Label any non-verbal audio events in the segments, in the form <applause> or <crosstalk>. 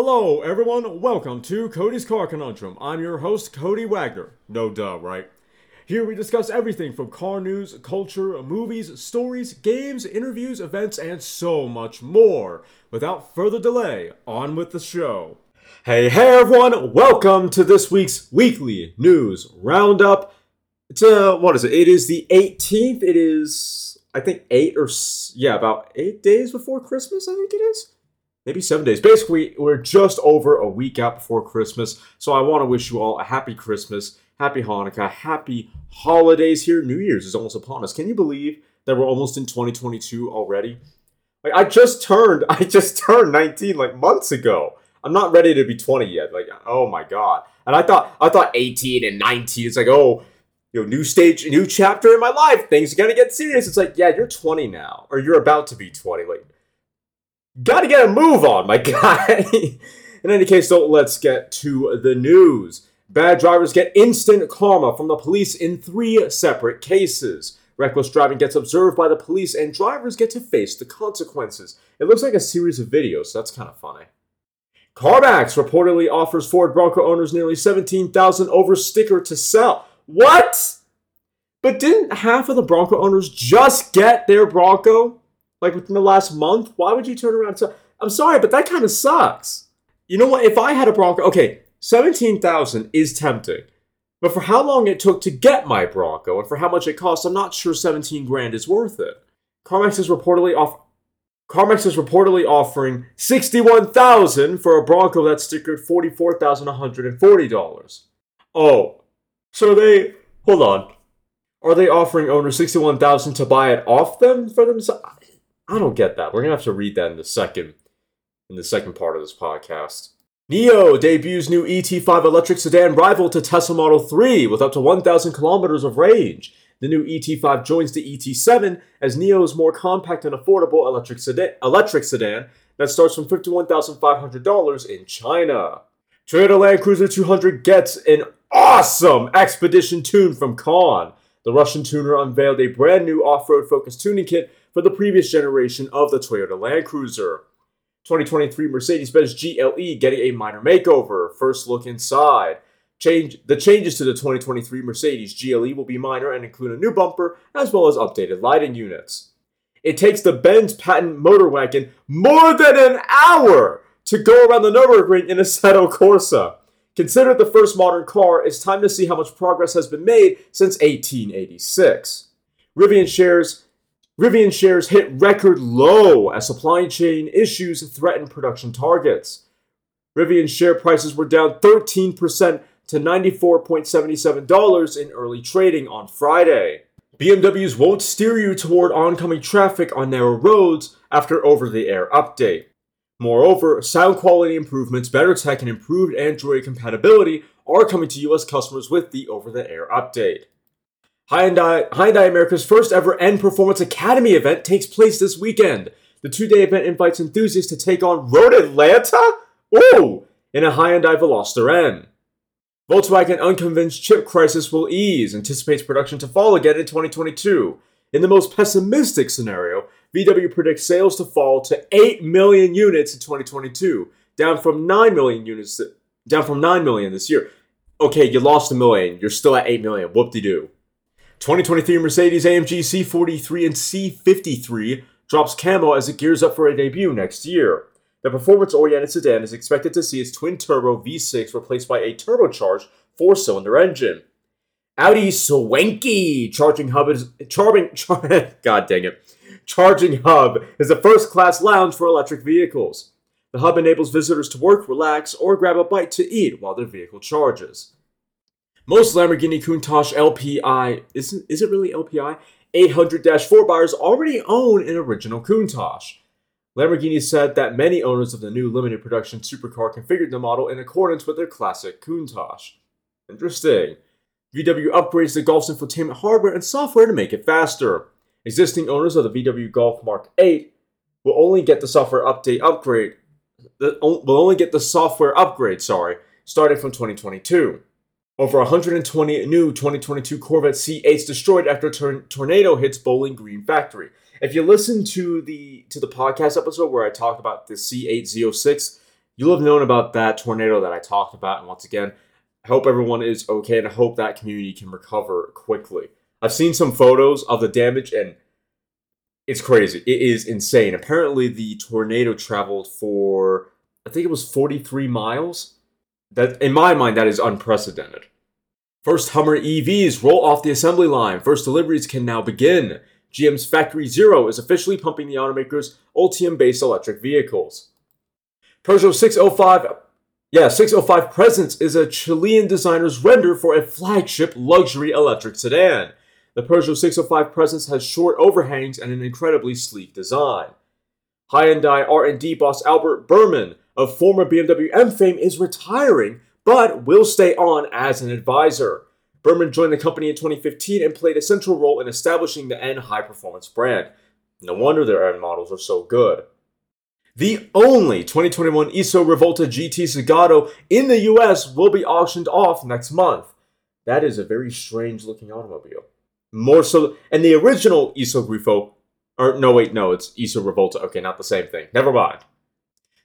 Hello, everyone. Welcome to Cody's Car Conundrum. I'm your host, Cody Wagner. No duh, right? Here we discuss everything from car news, culture, movies, stories, games, interviews, events, and so much more. Without further delay, on with the show. Hey, hey, everyone. Welcome to this week's weekly news roundup. It's uh, what is it? It is the 18th. It is, I think, eight or yeah, about eight days before Christmas. I think it is maybe seven days. Basically, we're just over a week out before Christmas, so I want to wish you all a happy Christmas, happy Hanukkah, happy holidays here. New Year's is almost upon us. Can you believe that we're almost in 2022 already? Like I just turned, <laughs> I just turned 19 like months ago. I'm not ready to be 20 yet. Like, oh my god. And I thought, I thought 18 and 19. It's like, oh, you know, new stage, new chapter in my life. Things are gonna get serious. It's like, yeah, you're 20 now, or you're about to be 20. Like, gotta get a move on, my <laughs> guy. In any case, though, let's get to the news. Bad drivers get instant karma from the police in three separate cases. Reckless driving gets observed by the police, and drivers get to face the consequences. It looks like a series of videos, so that's kind of funny. CarMax reportedly offers Ford Bronco owners nearly 17,000 over sticker to sell. What? But didn't half of the Bronco owners just get their Bronco? Like within the last month, why would you turn around and I'm sorry, but that kind of sucks. You know what? If I had a Bronco, okay, 17,000 is tempting. But for how long it took to get my Bronco and for how much it cost, I'm not sure 17 grand is worth it. CarMax is reportedly off CarMax is reportedly offering 61,000 for a Bronco that's stickered $44,140. Oh. So they hold on. Are they offering owners 61,000 to buy it off them for themselves? I don't get that. We're gonna have to read that in the second in the second part of this podcast. NIO debuts new ET5 electric sedan rival to Tesla Model 3 with up to 1,000 kilometers of range. The new ET5 joins the ET7 as NIO's more compact and affordable electric sedan, electric sedan that starts from $51,500 in China. Toyota Land Cruiser 200 gets an awesome Expedition tune from Khan. The Russian tuner unveiled a brand new off-road focused tuning kit for the previous generation of the Toyota Land Cruiser. 2023 Mercedes-Benz GLE getting a minor makeover. First look inside. Change the changes to the 2023 Mercedes GLE will be minor and include a new bumper as well as updated lighting units. It takes the Benz patent motor wagon more than an hour to go around the Nürburgring in a Assetto Corsa. Considered the first modern car, it's time to see how much progress has been made since 1886. Rivian shares Rivian shares hit record low as supply chain issues threaten production targets. Rivian share prices were down 13% to $94.77 in early trading on Friday. BMWs won't steer you toward oncoming traffic on narrow roads after over the air update. Moreover, sound quality improvements, better tech, and improved Android compatibility are coming to US customers with the over the air update. Hyundai, America's first ever N Performance Academy event takes place this weekend. The two day event invites enthusiasts to take on Road Atlanta? Ooh! In a Hyundai Veloster N. Volkswagen unconvinced chip crisis will ease, anticipates production to fall again in 2022. In the most pessimistic scenario, VW predicts sales to fall to 8 million units in 2022, down from 9 million units, down from 9 million this year. Okay, you lost a million, you're still at 8 million. Whoop de doo. 2023 Mercedes AMG C43 and C53 drops camo as it gears up for a debut next year. The performance oriented sedan is expected to see its twin turbo V6 replaced by a turbocharged four cylinder engine. Audi Swanky charging hub is charging. <laughs> Char, God dang it! Charging hub is a first class lounge for electric vehicles. The hub enables visitors to work, relax, or grab a bite to eat while their vehicle charges. Most Lamborghini Countach LPI isn't is it really LPI 800-4 buyers already own an original Countach. Lamborghini said that many owners of the new limited production supercar configured the model in accordance with their classic Countach. Interesting. VW upgrades the Golf's infotainment hardware and software to make it faster. Existing owners of the VW Golf Mark 8 will only get the software update upgrade will only get the software upgrade, sorry, starting from 2022. Over 120 new 2022 Corvette C8s destroyed after a tor- tornado hits Bowling Green factory. If you listen to the to the podcast episode where I talked about the C806, You'll have known about that tornado that I talked about, and once again, I hope everyone is okay, and I hope that community can recover quickly. I've seen some photos of the damage, and it's crazy. It is insane. Apparently, the tornado traveled for I think it was 43 miles. That in my mind, that is unprecedented. First Hummer EVs roll off the assembly line. First deliveries can now begin. GM's Factory Zero is officially pumping the automaker's Ultium-based electric vehicles. Peugeot 605 yeah, 605 Presence is a Chilean designer's render for a flagship luxury electric sedan. The Peugeot 605 Presence has short overhangs and an incredibly sleek design. Hyundai R&D boss Albert Biermann of former BMW M fame is retiring, but will stay on as an advisor. Biermann joined the company in 2015 and played a central role in establishing the N high performance brand. No wonder their N models are so good. The only 2021 Iso Rivolta GT Zagato in the US will be auctioned off next month. That is a very strange looking automobile. More so, and the original Iso Grifo, or no, wait, no, it's Iso Rivolta. Okay, not the same thing. Never mind.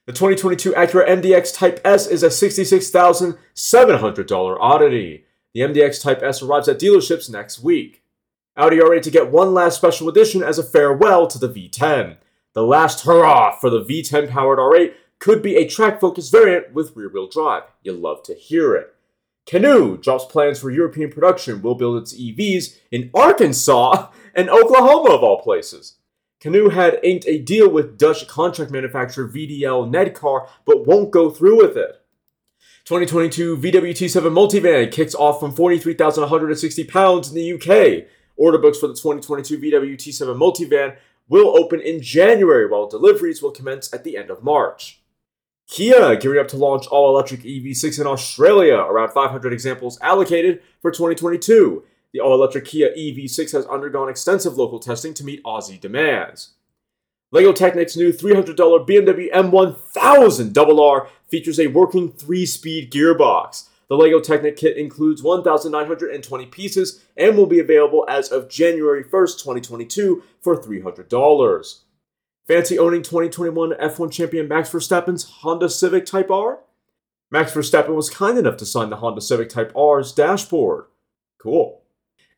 The 2022 Acura MDX Type S is a $66,700 oddity. The MDX Type S arrives at dealerships next week. Audi are ready to get one last special edition as a farewell to the V10. The last hurrah for the V10 powered R8 could be a track focused variant with rear wheel drive. You'll love to hear it. Canoo drops plans for European production, will build its EVs in Arkansas <laughs> and Oklahoma, of all places. Canoo had inked a deal with Dutch contract manufacturer VDL Nedcar, but won't go through with it. 2022 VWT7 multivan kicks off from 43,160 pounds in the UK. Order books for the 2022 VWT7 multivan will open in January, while deliveries will commence at the end of March. Kia gearing up to launch all electric EV6 in Australia, around 500 examples allocated for 2022. The all electric Kia EV6 has undergone extensive local testing to meet Aussie demands. LEGO Technic's new $300 BMW M1000 RR features a working 3 speed gearbox. The LEGO Technic kit includes 1,920 pieces and will be available as of January 1st, 2022 for $300. Fancy owning 2021 F1 champion Max Verstappen's Honda Civic Type R? Max Verstappen was kind enough to sign the Honda Civic Type R's dashboard. Cool.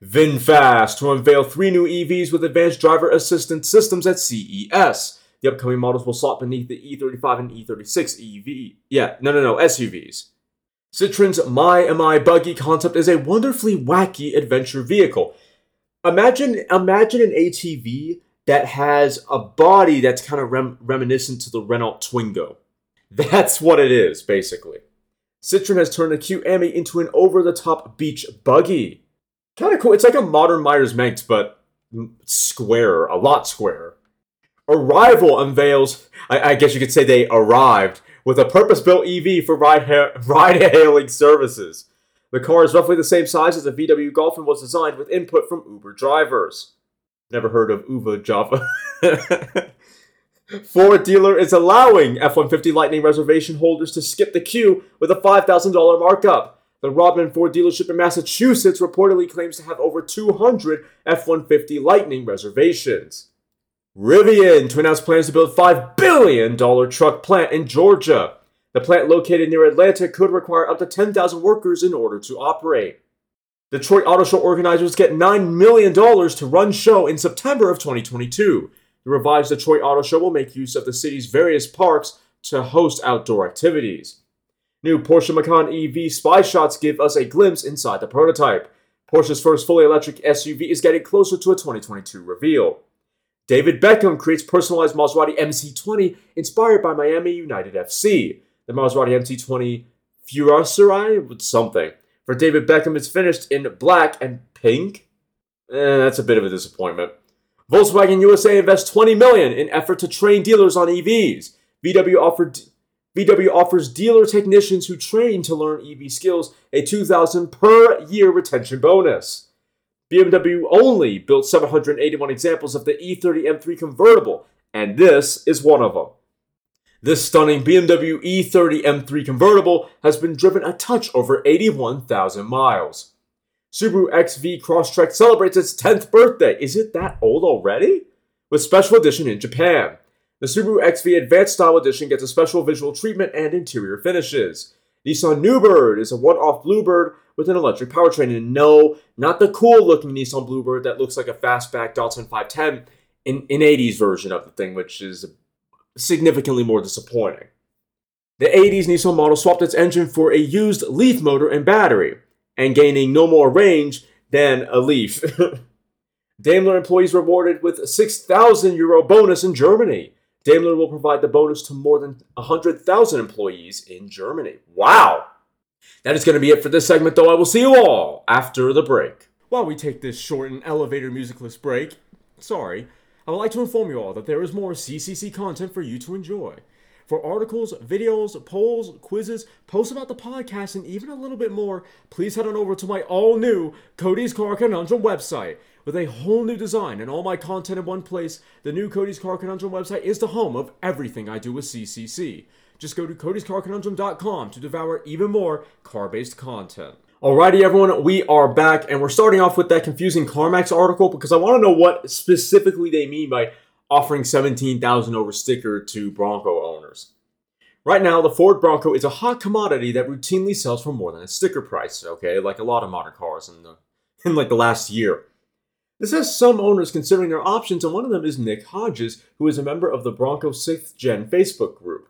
VinFast to unveil three new EVs with advanced driver assistance systems at CES. The upcoming models will slot beneath the E35 and E36 EV. Yeah, no, no, no, SUVs. Citroen's My Ami Buggy concept is a wonderfully wacky adventure vehicle. Imagine, imagine an ATV that has a body that's kind of rem- reminiscent to the Renault Twingo. That's what it is, basically. Citroen has turned the Q-Ami into an over-the-top beach buggy. Kind of cool. It's like a modern Meyers Manx, but squarer, a lot squarer. Arrival unveils, I, I guess you could say they arrived, with a purpose-built EV for ride-hailing <laughs> services. The car is roughly the same size as a VW Golf and was designed with input from Uber drivers. Never heard of Uber Java. <laughs> Ford dealer is allowing F 150 Lightning reservation holders to skip the queue with a $5,000 markup. The Rodman Ford dealership in Massachusetts reportedly claims to have over 200 F 150 Lightning reservations. Rivian to announce plans to build $5 billion truck plant in Georgia. The plant located near Atlanta could require up to 10,000 workers in order to operate. Detroit Auto Show organizers get $9 million to run show in September of 2022. The revised Detroit Auto Show will make use of the city's various parks to host outdoor activities. New Porsche Macan EV spy shots give us a glimpse inside the prototype. Porsche's first fully electric SUV is getting closer to a 2022 reveal. David Beckham creates personalized Maserati MC20 inspired by Miami United FC. The Maserati MC20 Furacari with something for David Beckham is finished in black and pink. Eh, that's a bit of a disappointment. Volkswagen USA invests 20 million in effort to train dealers on EVs. VW offered VW offers dealer technicians who train to learn EV skills a 2000 per year retention bonus. BMW only built 781 examples of the E30 M3 convertible, and this is one of them. This stunning BMW E30 M3 convertible has been driven a touch over 81,000 miles. Subaru XV Crosstrek celebrates its 10th birthday. Is it that old already? With special edition in Japan. The Subaru XV Advanced Style Edition gets a special visual treatment and interior finishes. Nissan Newbird is a one-off Bluebird with an electric powertrain, and no, not the cool-looking Nissan Bluebird that looks like a fastback Datsun 510 in an 80s version of the thing, which is significantly more disappointing. The 80s Nissan model swapped its engine for a used Leaf motor and battery, and gaining no more range than a Leaf. <laughs> Daimler employees rewarded with a 6,000 euro bonus in Germany. Daimler will provide the bonus to more than 100,000 employees in Germany. Wow! That is going to be it for this segment, though. I will see you all after the break. While we take this short and elevator musicless break, sorry, I would like to inform you all that there is more CCC content for you to enjoy. For articles, videos, polls, quizzes, posts about the podcast, and even a little bit more, please head on over to my all new Cody's Car Conundrum website. With a whole new design and all my content in one place, the new Cody's Car Conundrum website is the home of everything I do with CCC. Just go to codyscarconundrum.com to devour even more car based content. Alrighty, everyone, we are back, and we're starting off with that confusing CarMax article because I want to know what specifically they mean by offering 17,000 over sticker to Bronco owners. Right now, the Ford Bronco is a hot commodity that routinely sells for more than a sticker price, okay, like a lot of modern cars in the in like the last year. This has some owners considering their options, and one of them is Nick Hodges, who is a member of the Bronco 6th Gen Facebook group.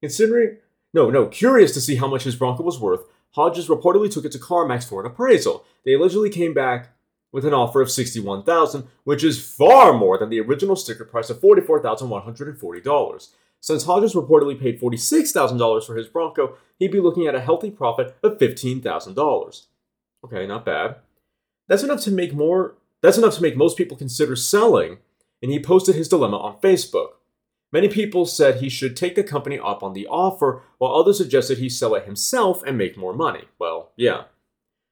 Considering, no, no, curious to see how much his Bronco was worth, Hodges reportedly took it to CarMax for an appraisal. They allegedly came back with an offer of 61,000, which is far more than the original sticker price of $44,140. Since Hodges reportedly paid $46,000 for his Bronco, he'd be looking at a healthy profit of $15,000. Okay, not bad. That's enough to make more that's enough to make most people consider selling, and he posted his dilemma on Facebook. Many people said he should take the company up on the offer, while others suggested he sell it himself and make more money. Well, yeah,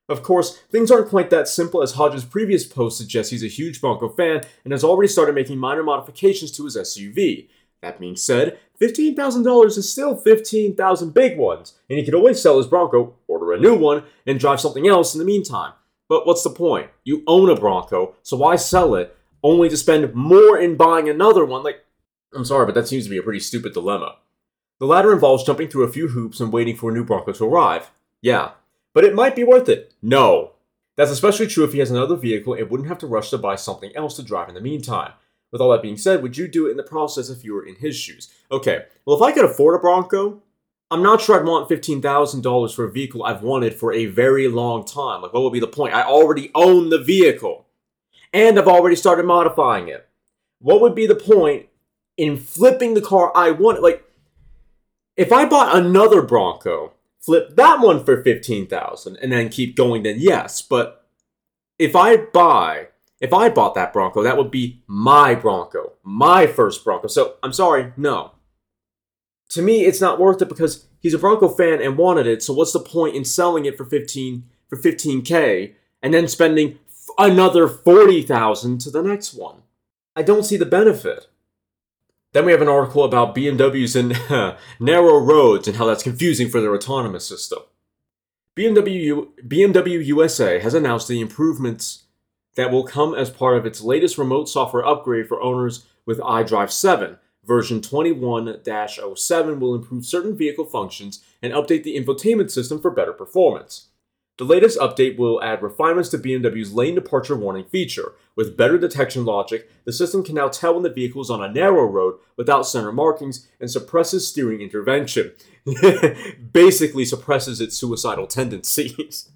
of course, things aren't quite that simple as Hodges' previous post suggests he's a huge Bronco fan and has already started making minor modifications to his SUV. That being said, $15,000 is still 15,000 big ones, and he could always sell his Bronco, order a new one, and drive something else in the meantime. But what's the point? You own a Bronco, so why sell it only to spend more in buying another one? Like, I'm sorry, but that seems to be a pretty stupid dilemma. The latter involves jumping through a few hoops and waiting for a new Bronco to arrive. Yeah, but it might be worth it. No. That's especially true if he has another vehicle and wouldn't have to rush to buy something else to drive in the meantime. With all that being said, would you do it in the process if you were in his shoes? Okay, well, if I could afford a Bronco, I'm not sure I'd want $15,000 for a vehicle I've wanted for a very long time. Like, what would be the point? I already own the vehicle, and I've already started modifying it. What would be the point in flipping the car I want? Like, if I bought another Bronco flip that one for 15,000, and then keep going then yes, but if I buy if I bought that Bronco, that would be my Bronco, my first Bronco. So, I'm sorry, no. To me, it's not worth it because he's a Bronco fan and wanted it. So, what's the point in selling it for 15 for 15k and then spending another 40,000 to the next one? I don't see the benefit. Then we have an article about BMWs and <laughs> narrow roads and how that's confusing for their autonomous system. BMW, BMW USA has announced the improvements that will come as part of its latest remote software upgrade for owners with iDrive 7. Version 21 07 will improve certain vehicle functions and update the infotainment system for better performance. The latest update will add refinements to BMW's lane departure warning feature. With better detection logic, the system can now tell when the vehicle is on a narrow road without center markings and suppresses steering intervention. <laughs> Basically, suppresses its suicidal tendencies.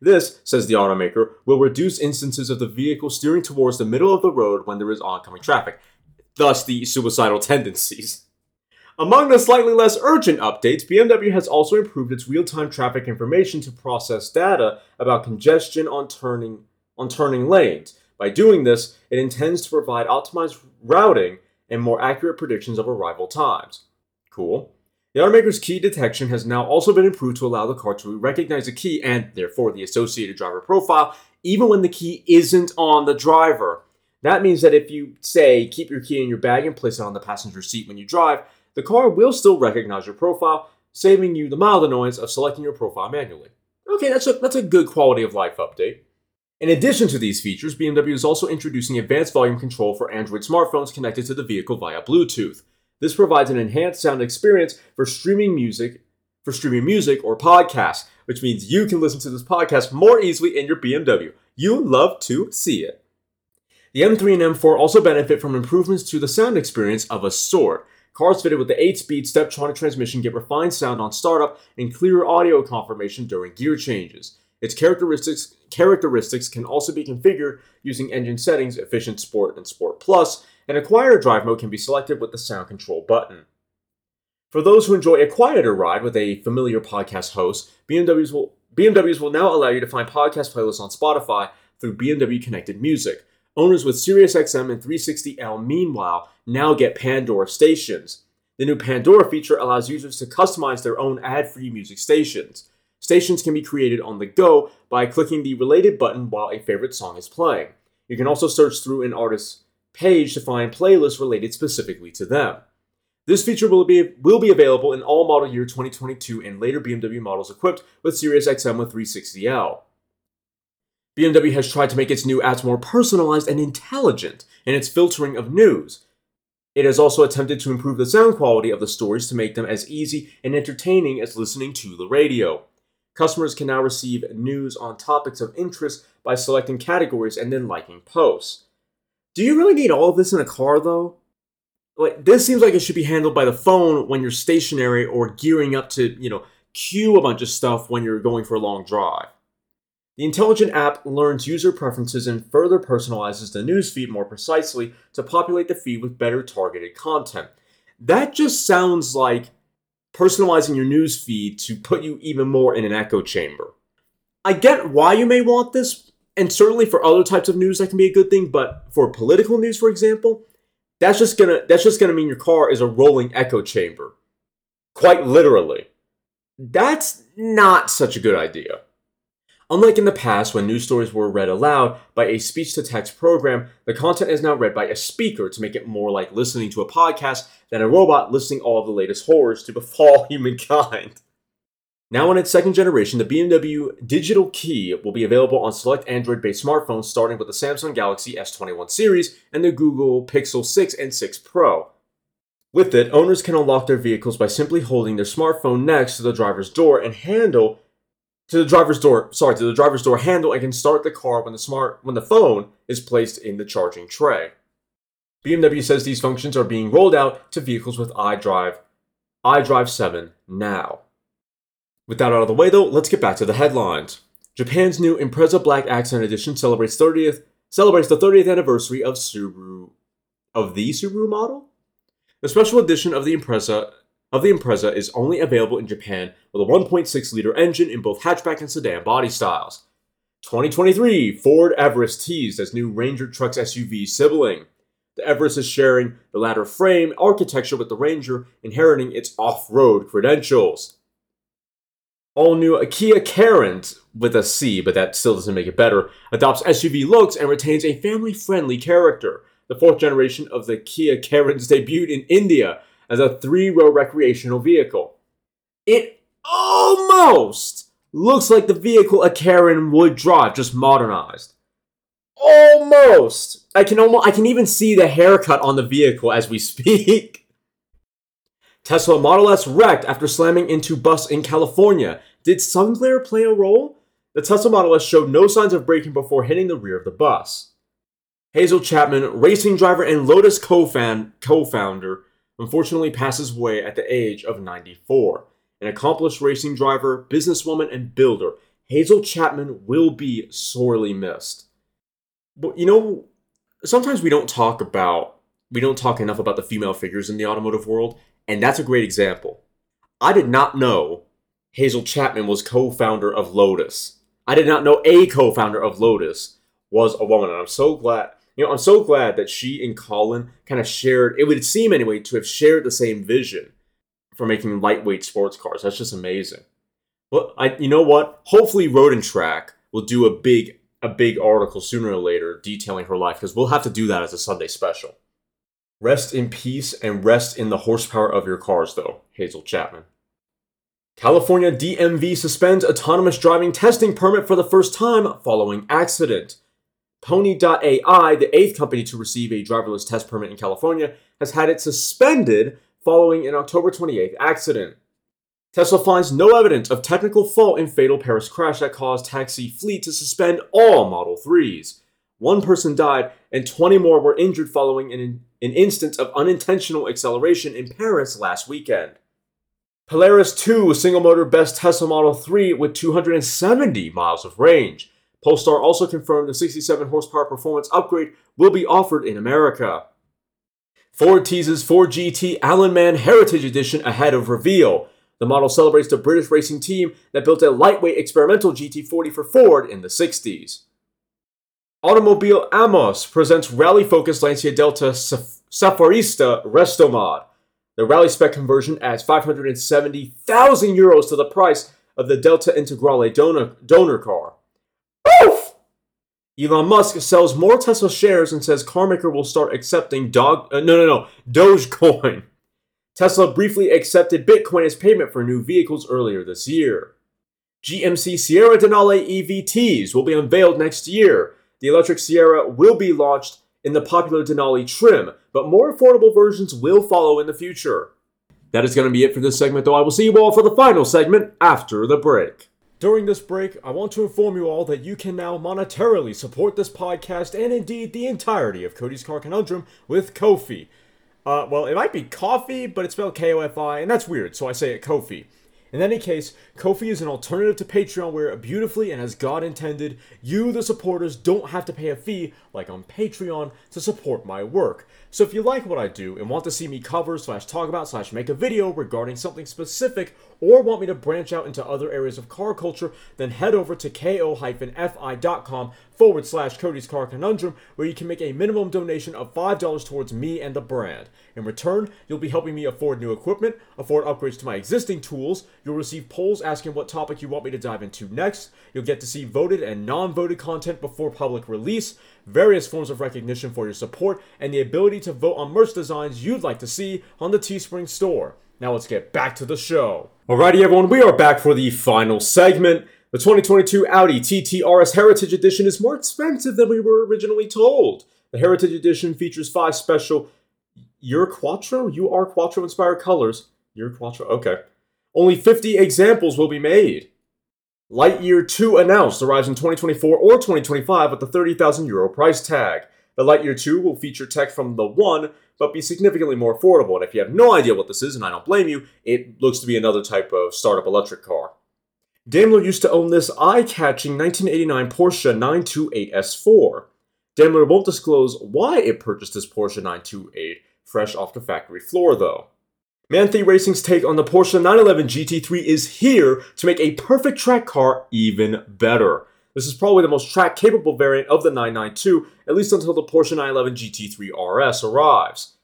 This, says the automaker, will reduce instances of the vehicle steering towards the middle of the road when there is oncoming traffic, thus, the suicidal tendencies. Among the slightly less urgent updates, BMW has also improved its real-time traffic information to process data about congestion on turning on turning lanes. By doing this, it intends to provide optimized routing and more accurate predictions of arrival times. Cool. The automaker's key detection has now also been improved to allow the car to recognize a key and therefore the associated driver profile even when the key isn't on the driver. That means that if you say keep your key in your bag and place it on the passenger seat when you drive, the car will still recognize your profile, saving you the mild annoyance of selecting your profile manually. Okay, that's a, that's a good quality of life update. In addition to these features, BMW is also introducing advanced volume control for Android smartphones connected to the vehicle via Bluetooth. This provides an enhanced sound experience for streaming music, for streaming music or podcasts, which means you can listen to this podcast more easily in your BMW. You love to see it. The M3 and M4 also benefit from improvements to the sound experience of a sort. Cars fitted with the 8-speed Steptronic transmission get refined sound on startup and clearer audio confirmation during gear changes. Its characteristics characteristics can also be configured using engine settings Efficient Sport and Sport Plus, and a quieter drive mode can be selected with the sound control button. For those who enjoy a quieter ride with a familiar podcast host, BMWs will BMWs will now allow you to find podcast playlists on Spotify through BMW Connected Music. Owners with SiriusXM and 360L, meanwhile, now get Pandora stations. The new Pandora feature allows users to customize their own ad free music stations. Stations can be created on the go by clicking the related button while a favorite song is playing. You can also search through an artist's page to find playlists related specifically to them. This feature will be, will be available in all model year 2022 and later BMW models equipped with SiriusXM with 360L. BMW has tried to make its new apps more personalized and intelligent in its filtering of news. It has also attempted to improve the sound quality of the stories to make them as easy and entertaining as listening to the radio. Customers can now receive news on topics of interest by selecting categories and then liking posts. Do you really need all of this in a car though? Like this seems like it should be handled by the phone when you're stationary or gearing up to, you know, queue a bunch of stuff when you're going for a long drive. The intelligent app learns user preferences and further personalizes the newsfeed more precisely to populate the feed with better targeted content. That just sounds like personalizing your news feed to put you even more in an echo chamber. I get why you may want this, and certainly for other types of news that can be a good thing, but for political news, for example, that's just gonna that's just gonna mean your car is a rolling echo chamber. Quite literally. That's not such a good idea. Unlike in the past, when news stories were read aloud by a speech to text program, the content is now read by a speaker to make it more like listening to a podcast than a robot listing all of the latest horrors to befall <laughs> humankind. Now, in its second generation, the BMW Digital Key will be available on select Android based smartphones starting with the Samsung Galaxy S21 series and the Google Pixel 6 and 6 Pro. With it, owners can unlock their vehicles by simply holding their smartphone next to the driver's door and handle to the driver's door, sorry, to the driver's door handle and can start the car when the smart when the phone is placed in the charging tray. BMW says these functions are being rolled out to vehicles with iDrive iDrive 7 now. With that out of the way though, let's get back to the headlines. Japan's new Impreza Black Accent Edition celebrates 30th celebrates the 30th anniversary of Subaru of the Subaru model. The special edition of the Impreza of the Impreza is only available in Japan with a 1.6 liter engine in both hatchback and sedan body styles. 2023 Ford Everest teased as new Ranger Trucks SUV sibling. The Everest is sharing the ladder frame architecture with the Ranger, inheriting its off road credentials. All new Kia Carens, with a C, but that still doesn't make it better, adopts SUV looks and retains a family friendly character. The fourth generation of the Kia Carens debuted in India as a three row recreational vehicle. It almost looks like the vehicle a Karen would drive, just modernized. Almost. I can almost I can even see the haircut on the vehicle as we speak. <laughs> Tesla Model S wrecked after slamming into bus in California. Did sun glare play a role? The Tesla Model S showed no signs of braking before hitting the rear of the bus. Hazel Chapman, racing driver and Lotus co-founder, unfortunately passes away at the age of 94. An accomplished racing driver, businesswoman, and builder, Hazel Chapman will be sorely missed. But you know, sometimes we don't talk about we don't talk enough about the female figures in the automotive world, and that's a great example. I did not know Hazel Chapman was co-founder of Lotus. I did not know a co-founder of Lotus was a woman, and I'm so glad you know, I'm so glad that she and Colin kind of shared, it would seem anyway, to have shared the same vision for making lightweight sports cars. That's just amazing. Well, I, you know what? Hopefully, Road and Track will do a big, a big article sooner or later detailing her life because we'll have to do that as a Sunday special. Rest in peace and rest in the horsepower of your cars, though, Hazel Chapman. California DMV suspends autonomous driving testing permit for the first time following accident. Pony.ai, the eighth company to receive a driverless test permit in California, has had it suspended following an October 28th accident. Tesla finds no evidence of technical fault in fatal Paris crash that caused taxi fleet to suspend all Model 3s. One person died and 20 more were injured following an, an instance of unintentional acceleration in Paris last weekend. Polaris 2 single motor best Tesla Model 3 with 270 miles of range. Polestar also confirmed the 67 horsepower performance upgrade will be offered in America. Ford teases Ford GT Alan Mann Heritage Edition ahead of reveal. The model celebrates the British racing team that built a lightweight experimental GT40 for Ford in the 60s. Automobili Amos presents rally focused Lancia Delta Safarista Restomod. The rally spec conversion adds 570,000 euros to the price of the Delta Integrale donor, donor car. Elon Musk sells more Tesla shares and says carmaker will start accepting dog. Uh, no, no, no, Dogecoin. <laughs> Tesla briefly accepted Bitcoin as payment for new vehicles earlier this year. GMC Sierra Denali EVTs will be unveiled next year. The electric Sierra will be launched in the popular Denali trim, but more affordable versions will follow in the future. That is going to be it for this segment, though I will see you all for the final segment after the break. During this break, I want to inform you all that you can now monetarily support this podcast and indeed the entirety of Cody's Car Conundrum with Ko-fi. Uh, well, it might be coffee, but it's spelled K O F I, and that's weird, so I say it Ko-fi. In any case, Ko-fi is an alternative to Patreon where beautifully and as God intended, you, the supporters, don't have to pay a fee like on Patreon to support my work. So if you like what I do and want to see me cover slash talk about slash make a video regarding something specific or want me to branch out into other areas of car culture, then head over to ko-fi.com forward slash Cody's Car Conundrum where you can make a minimum donation of $5 towards me and the brand. In return, you'll be helping me afford new equipment, afford upgrades to my existing tools, you'll receive polls asking what topic you want me to dive into next, you'll get to see voted and non-voted content before public release, various forms of recognition for your support, and the ability to vote on merch designs you'd like to see on the Teespring store. Now let's get back to the show. Alrighty, everyone, we are back for the final segment. The 2022 Audi TTRS Heritage Edition is more expensive than we were originally told. The Heritage Edition features five special Your Quattro, UR Quattro inspired colors. Your Quattro, okay. Only 50 examples will be made. Lightyear 2 announced arrives in 2024 or 2025 with a 30,000 euro price tag. The Lightyear 2 will feature tech from the 1, but be significantly more affordable. And if you have no idea what this is, and I don't blame you, it looks to be another type of startup electric car. Daimler used to own this eye catching 1989 Porsche 928 S4. Daimler won't disclose why it purchased this Porsche 928 fresh off the factory floor, though. Manthey Racing's take on the Porsche 911 GT3 is here to make a perfect track car even better. This is probably the most track capable variant of the 992, at least until the Porsche 911 GT3 RS arrives.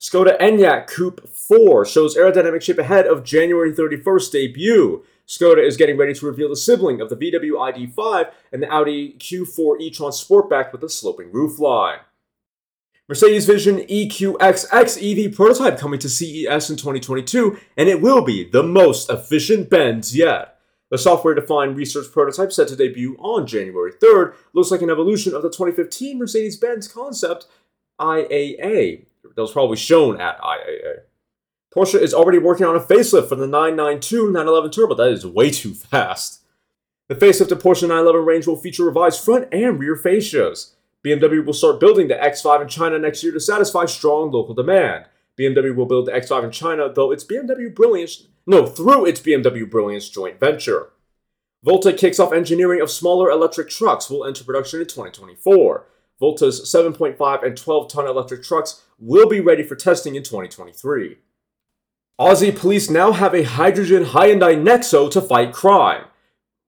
Skoda Enyaq Coupe 4 shows aerodynamic shape ahead of January 31st debut. Skoda is getting ready to reveal the sibling of the VW ID5 and the Audi Q4 e-tron Sportback with a sloping roofline. Mercedes Vision EQXX EV prototype coming to CES in 2022, and it will be the most efficient Benz yet. The software defined research prototype set to debut on January 3rd looks like an evolution of the 2015 Mercedes Benz concept IAA that was probably shown at IAA. Porsche is already working on a facelift for the 992 911 Turbo. That is way too fast. The facelift of Porsche 911 range will feature revised front and rear fascias. BMW will start building the X5 in China next year to satisfy strong local demand. BMW will build the X5 in China, though its BMW Brilliance, no, through its BMW Brilliance joint venture. Volta kicks off engineering of smaller electric trucks will enter production in 2024. Volta's 7.5 and 12 ton electric trucks will be ready for testing in 2023. Aussie police now have a hydrogen Hyundai Nexo to fight crime.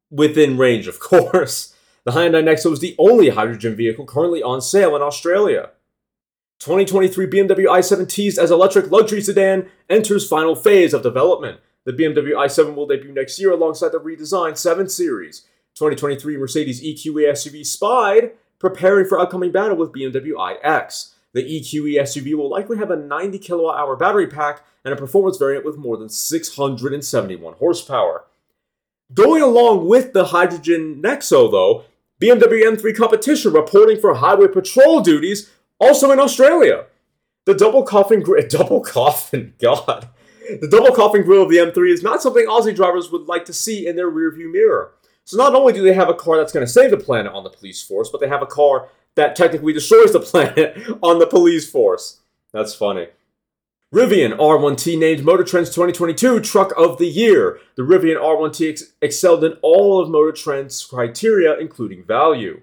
Within range, of <laughs> course. The Hyundai Nexo is the only hydrogen vehicle currently on sale in Australia. 2023 BMW i7 teased as electric luxury sedan enters final phase of development. The BMW i7 will debut next year alongside the redesigned 7 Series. 2023 Mercedes EQE SUV spied, preparing for upcoming battle with BMW iX. The EQE SUV will likely have a 90 kilowatt hour battery pack and a performance variant with more than 671 horsepower. Going along with the hydrogen Nexo, though, BMW M3 Competition reporting for highway patrol duties also in Australia. The double coffin grill, <laughs> double coffin, God. The double coffin grill of the M3 is not something Aussie drivers would like to see in their rearview mirror. So not only do they have a car that's going to save the planet on the police force, but they have a car that technically destroys the <laughs> planet on the police force. That's funny. Rivian R1T named Motor Trend's 2022 Truck of the Year. The Rivian R1T ex- excelled in all of Motor Trend's criteria, including value.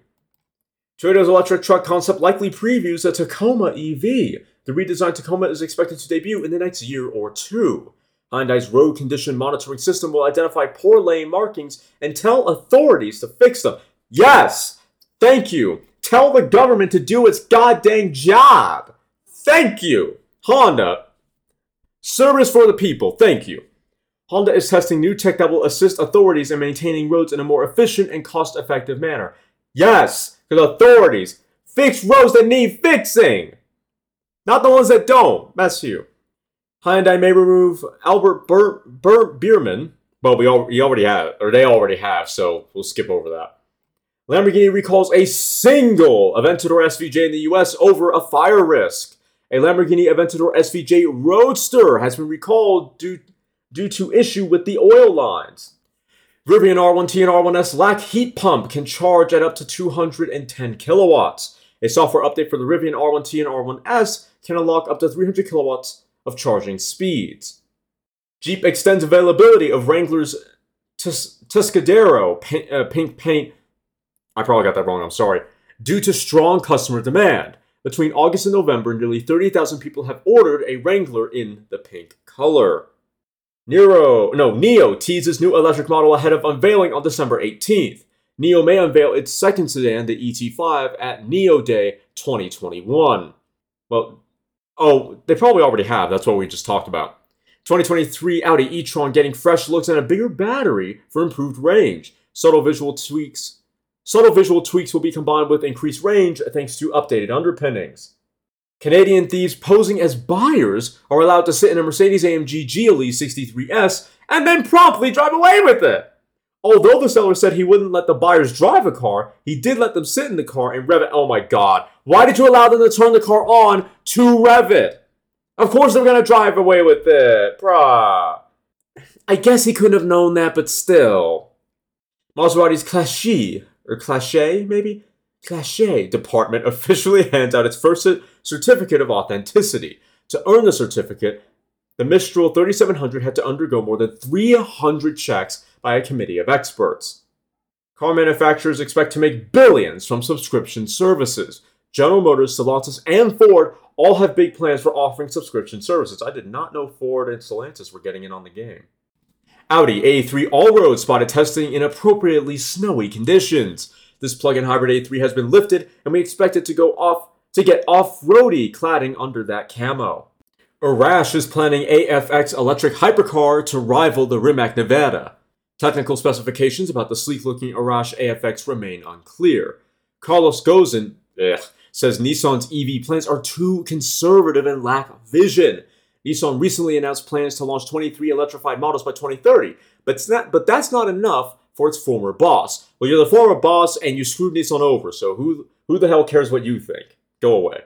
Toyota's electric truck concept likely previews a Tacoma EV. The redesigned Tacoma is expected to debut in the next year or two. Hyundai's road condition monitoring system will identify poor lane markings and tell authorities to fix them. Yes! Thank you! Tell the government to do its goddamn job! Thank you! Honda. Service for the people. Thank you. Honda is testing new tech that will assist authorities in maintaining roads in a more efficient and cost effective manner. Yes, because authorities fix roads that need fixing, not the ones that don't. Mess you. Hyundai may remove Albert Bur- Bur- Biermann. Well, we, al- already have, or they already have, so we'll skip over that. Lamborghini recalls a single Aventador SVJ in the US over a fire risk. A Lamborghini Aventador SVJ Roadster has been recalled due, due to issue with the oil lines. Rivian R1T and R1S lack heat pump, can charge at up to 210 kilowatts. A software update for the Rivian R1T and R1S can unlock up to 300 kilowatts of charging speeds. Jeep extends availability of Wrangler's Tus- Tuscadero uh, pink paint. I probably got that wrong, I'm sorry. Due to strong customer demand. Between August and November, nearly 30,000 people have ordered a Wrangler in the pink color. Nero, no, NIO teases new electric model ahead of unveiling on December 18th. NIO may unveil its second sedan, the ET5, at NIO Day 2021. Well, oh, they probably already have. That's what we just talked about. 2023 Audi e-tron getting fresh looks and a bigger battery for improved range. Subtle visual tweaks. Subtle visual tweaks will be combined with increased range thanks to updated underpinnings. Canadian thieves posing as buyers are allowed to sit in a Mercedes AMG GLE 63S and then promptly drive away with it. Although the seller said he wouldn't let the buyers drive a car, he did let them sit in the car and rev it. Oh my god. Why did you allow them to turn the car on to rev it? Of course they're gonna drive away with it. Bruh. I guess he couldn't have known that, but still. Maserati's Clashie, or Clache, maybe? Clache department officially <laughs> hands out its first certificate of authenticity. To earn the certificate, the Mistral 3700 had to undergo more than 300 checks by a committee of experts. Car manufacturers expect to make billions from subscription services. General Motors, Stellantis, and Ford all have big plans for offering subscription services. I did not know Ford and Stellantis were getting in on the game. Audi A3 All-Road spotted testing in appropriately snowy conditions. This plug-in hybrid A3 has been lifted, and we expect it to go off to get off-roady cladding under that camo. Arash is planning AFX electric hypercar to rival the Rimac Nevera. Technical specifications about the sleek-looking Arash AFX remain unclear. Carlos Gozin ugh, says Nissan's EV plans are too conservative and lack vision. Nissan recently announced plans to launch 23 electrified models by 2030, but, not, but that's not enough for its former boss. Well, you're the former boss and you screwed Nissan over, so who, who the hell cares what you think? Go away.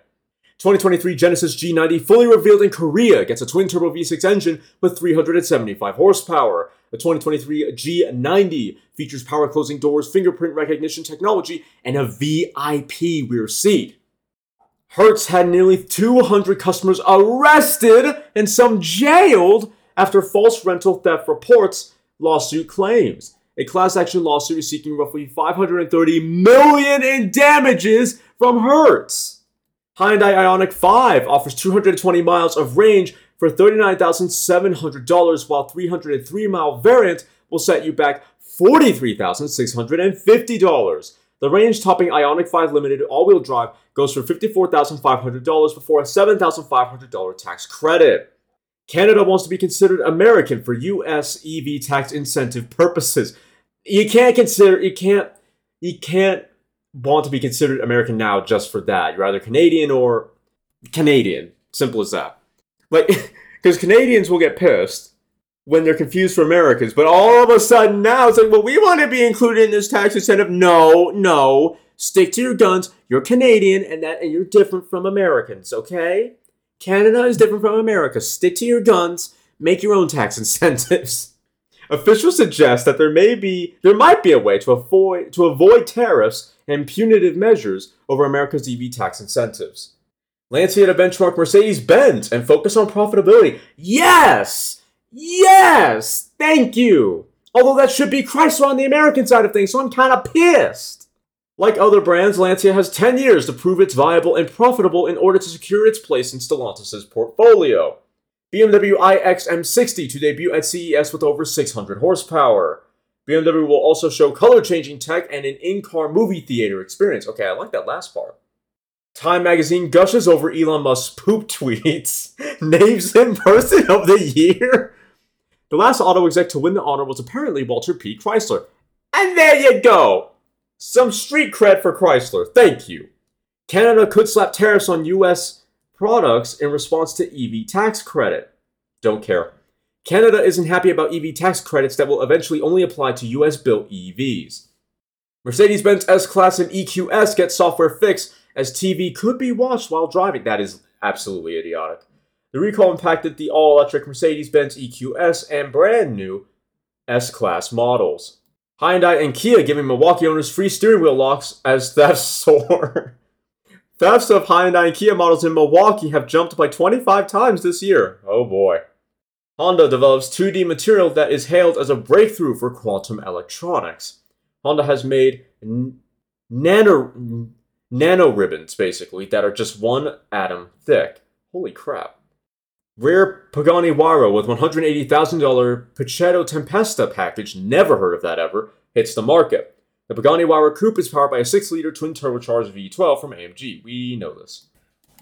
2023 Genesis G90 fully revealed in Korea gets a twin turbo V6 engine with 375 horsepower. The 2023 G90 features power closing doors, fingerprint recognition technology, and a VIP rear seat. Hertz had nearly 200 customers arrested and some jailed after false rental theft reports lawsuit claims. A class action lawsuit is seeking roughly 530 million in damages from Hertz. Hyundai Ioniq 5 offers 220 miles of range for $39,700, while 303 mile variant will set you back $43,650. The range topping Ioniq 5 Limited all wheel drive goes for $54,500 before a $7,500 tax credit. Canada wants to be considered American for US EV tax incentive purposes. You can't consider, you can't, you can't want to be considered American now just for that. You're either Canadian or Canadian. Simple as that. Like, <laughs> because Canadians will get pissed when they're confused for Americans, but all of a sudden now it's like, well, we want to be included in this tax incentive. No, no. Stick to your guns. You're Canadian and that and you're different from Americans, okay? Canada is different from America. Stick to your guns, make your own tax <laughs> incentives. Officials suggest that there may be there might be a way to avoid to avoid tariffs and punitive measures over America's EV tax incentives. Lancia to benchmark Mercedes-Benz and focus on profitability. Yes! Yes! Thank you! Although that should be Chrysler on the American side of things, so I'm kind of pissed. Like other brands, Lancia has 10 years to prove it's viable and profitable in order to secure its place in Stellantis' portfolio. BMW iX M60 to debut at CES with over 600 horsepower. BMW will also show color changing tech and an in car movie theater experience. Okay, I like that last part. Time magazine gushes over Elon Musk's poop <laughs> tweets, names him Person of the Year. The last auto exec to win the honor was apparently Walter P. Chrysler. And there you go! Some street cred for Chrysler. Thank you. Canada could slap tariffs on US products in response to EV tax credit. Don't care. Canada isn't happy about EV tax credits that will eventually only apply to US built EVs. Mercedes Benz S Class and EQS get software fix as TV could be watched while driving. That is absolutely idiotic. The recall impacted the all electric Mercedes Benz EQS and brand new S Class models. Hyundai and Kia giving Milwaukee owners free steering wheel locks as thefts <laughs> soar. Thefts of Hyundai and Kia models in Milwaukee have jumped by 25 times this year. Oh boy. Honda develops 2D material that is hailed as a breakthrough for quantum electronics. Honda has made n- nano nano ribbons basically that are just one atom thick. Holy crap. Rare Pagani Huayra with $180,000 Pacchetto Tempesta package, never heard of that ever, hits the market. The Pagani Huayra Coupe is powered by a 6-liter twin-turbocharged V12 from AMG. We know this.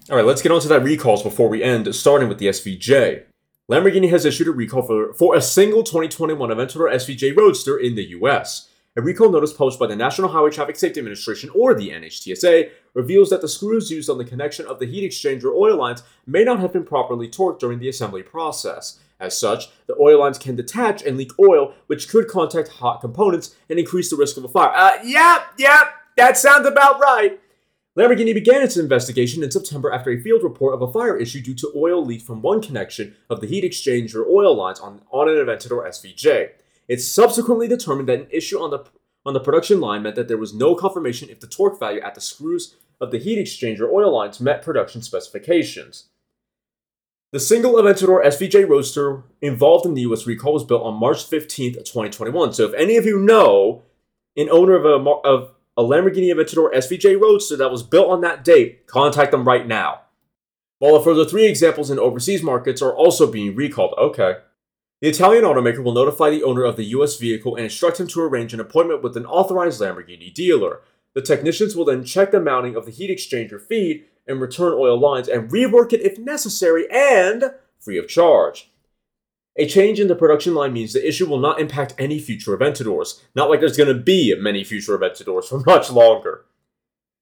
Alright, let's get on to that recalls before we end, starting with the SVJ. Lamborghini has issued a recall for, for a single 2021 Aventador SVJ Roadster in the US. A recall notice published by the National Highway Traffic Safety Administration, or the NHTSA, reveals that the screws used on the connection of the heat exchanger oil lines may not have been properly torqued during the assembly process. As such, the oil lines can detach and leak oil, which could contact hot components and increase the risk of a fire. Uh, yep, yep, that sounds about right. Lamborghini began its investigation in September after a field report of a fire issue due to oil leak from one connection of the heat exchanger oil lines on, on an Aventador SVJ. It subsequently determined that an issue on the on the production line meant that there was no confirmation if the torque value at the screws of the heat exchanger oil lines met production specifications. The single Aventador SVJ Roadster involved in the US recall was built on March 15th, 2021. So if any of you know an owner of a, of a Lamborghini Aventador SVJ Roadster that was built on that date, contact them right now. While a further three examples in overseas markets are also being recalled. Okay. The Italian automaker will notify the owner of the US vehicle and instruct him to arrange an appointment with an authorized Lamborghini dealer. The technicians will then check the mounting of the heat exchanger feed and return oil lines and rework it if necessary and free of charge. A change in the production line means the issue will not impact any future Aventadors. Not like there's going to be many future Aventadors for <laughs> much longer.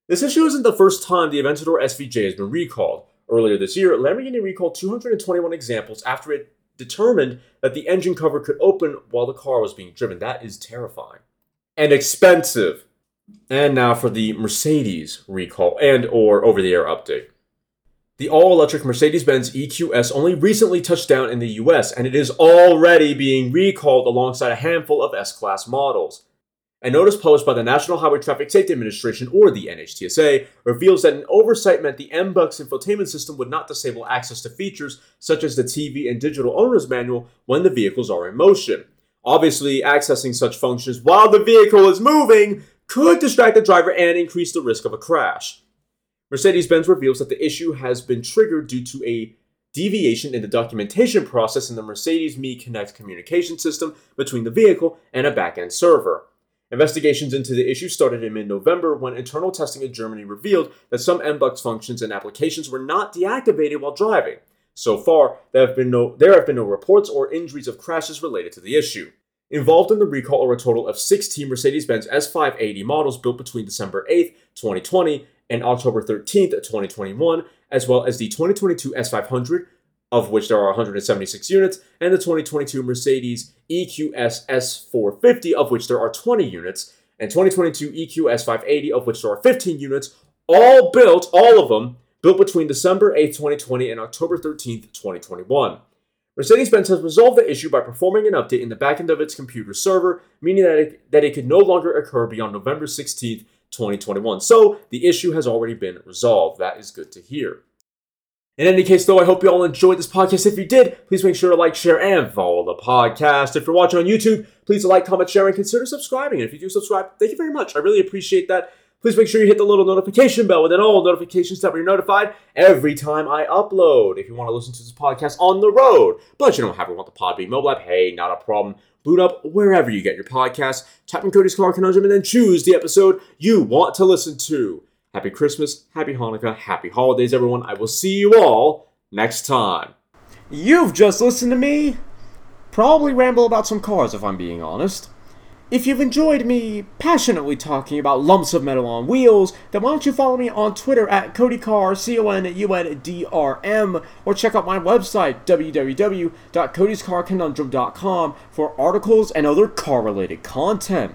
This issue isn't the first time the Aventador SVJ has been recalled. Earlier this year, Lamborghini recalled 221 examples after it determined that the engine cover could open while the car was being driven. That is terrifying. And expensive. And now for the Mercedes recall and or over-the-air update. The all-electric Mercedes-Benz EQS only recently touched down in the US and it is already being recalled alongside a handful of S-Class models. A notice published by the National Highway Traffic Safety Administration, or the NHTSA, reveals that an oversight meant the MBUX infotainment system would not disable access to features such as the TV and digital owner's manual when the vehicles are in motion. Obviously, accessing such functions while the vehicle is moving could distract the driver and increase the risk of a crash. Mercedes Benz reveals that the issue has been triggered due to a deviation in the documentation process in the Mercedes Me Connect communication system between the vehicle and a backend server. Investigations into the issue started in mid November when internal testing in Germany revealed that some MBUX functions and applications were not deactivated while driving. So far, there have been no, there have been no reports or injuries of crashes related to the issue. Involved in the recall are a total of 16 Mercedes Benz S580 models built between December 8, 2020 and October 13, 2021, as well as the 2022 S500, of which there are 176 units, and the 2022 Mercedes EQS S450, of which there are 20 units, and 2022 EQS 580, of which there are 15 units, all built, all of them, built between December 8, 2020 and October 13, 2021. Mercedes Benz has resolved the issue by performing an update in the backend of its computer server, meaning that it, that it could no longer occur beyond November 16, 2021. So the issue has already been resolved. That is good to hear. In any case, though, I hope you all enjoyed this podcast. If you did, please make sure to like, share, and follow the podcast. If you're watching on YouTube, please like, comment, share, and consider subscribing. And if you do subscribe, thank you very much. I really appreciate that. Please make sure you hit the little notification bell with then all notifications that you're notified every time I upload. If you want to listen to this podcast on the road, but you don't have to want the Podbean mobile app, hey, not a problem. Boot up wherever you get your podcast, tap in Cody's Car Conundrum, and then choose the episode you want to listen to. Happy Christmas, Happy Hanukkah, Happy Holidays, everyone. I will see you all next time. You've just listened to me probably ramble about some cars if I'm being honest. If you've enjoyed me passionately talking about lumps of metal on wheels, then why don't you follow me on Twitter at CodyCar, C-O-N-U-N-D-R-M, or check out my website, www.codyscarconundrum.com, for articles and other car-related content.